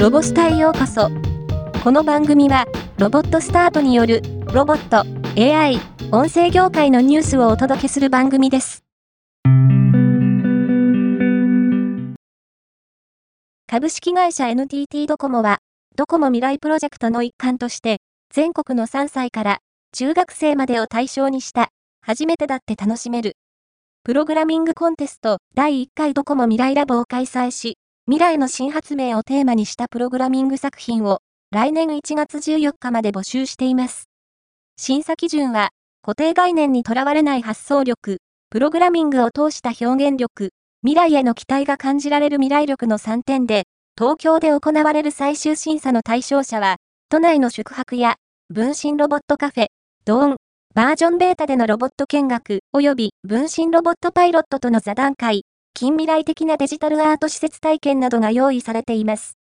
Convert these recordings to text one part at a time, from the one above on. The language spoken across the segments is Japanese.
ロボスタへようこそ。この番組は、ロボットスタートによる、ロボット、AI、音声業界のニュースをお届けする番組です。株式会社 NTT ドコモは、ドコモ未来プロジェクトの一環として、全国の3歳から中学生までを対象にした、初めてだって楽しめる。プログラミングコンテスト第1回ドコモ未来ラボを開催し、未来の新発明をテーマにしたプログラミング作品を来年1月14日まで募集しています。審査基準は固定概念にとらわれない発想力、プログラミングを通した表現力、未来への期待が感じられる未来力の3点で、東京で行われる最終審査の対象者は、都内の宿泊や分身ロボットカフェ、ドーン、バージョンベータでのロボット見学及び分身ロボットパイロットとの座談会、近未来的なデジタルアート施設体験などが用意されています。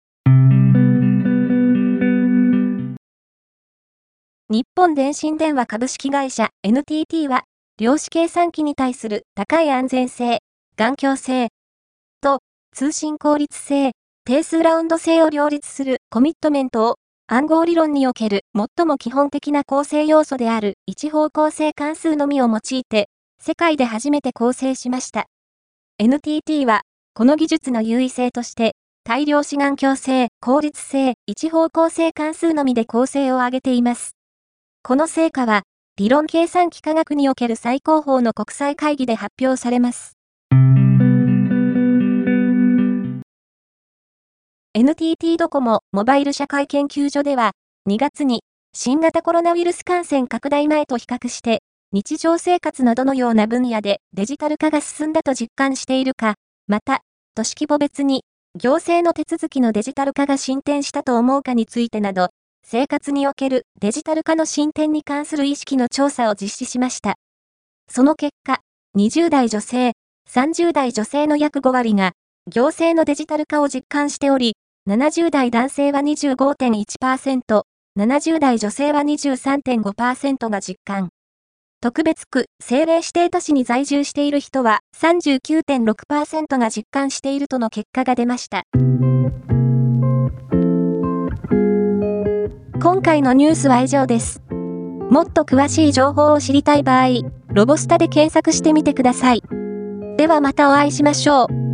日本電信電話株式会社 NTT は、量子計算機に対する高い安全性、環境性と通信効率性、定数ラウンド性を両立するコミットメントを暗号理論における最も基本的な構成要素である一方向性関数のみを用いて、世界で初めて構成しました。NTT は、この技術の優位性として、大量志願強制、効率性、一方向性関数のみで構成を上げています。この成果は、理論計算機科学における最高峰の国際会議で発表されます。NTT ドコモモバイル社会研究所では、2月に新型コロナウイルス感染拡大前と比較して、日常生活のどのような分野でデジタル化が進んだと実感しているか、また、都市規模別に行政の手続きのデジタル化が進展したと思うかについてなど、生活におけるデジタル化の進展に関する意識の調査を実施しました。その結果、20代女性、30代女性の約5割が、行政のデジタル化を実感しており、70代男性は25.1%、70代女性は23.5%が実感。特別区、政令指定都市に在住している人は39.6%が実感しているとの結果が出ました。今回のニュースは以上です。もっと詳しい情報を知りたい場合、ロボスタで検索してみてください。ではまたお会いしましょう。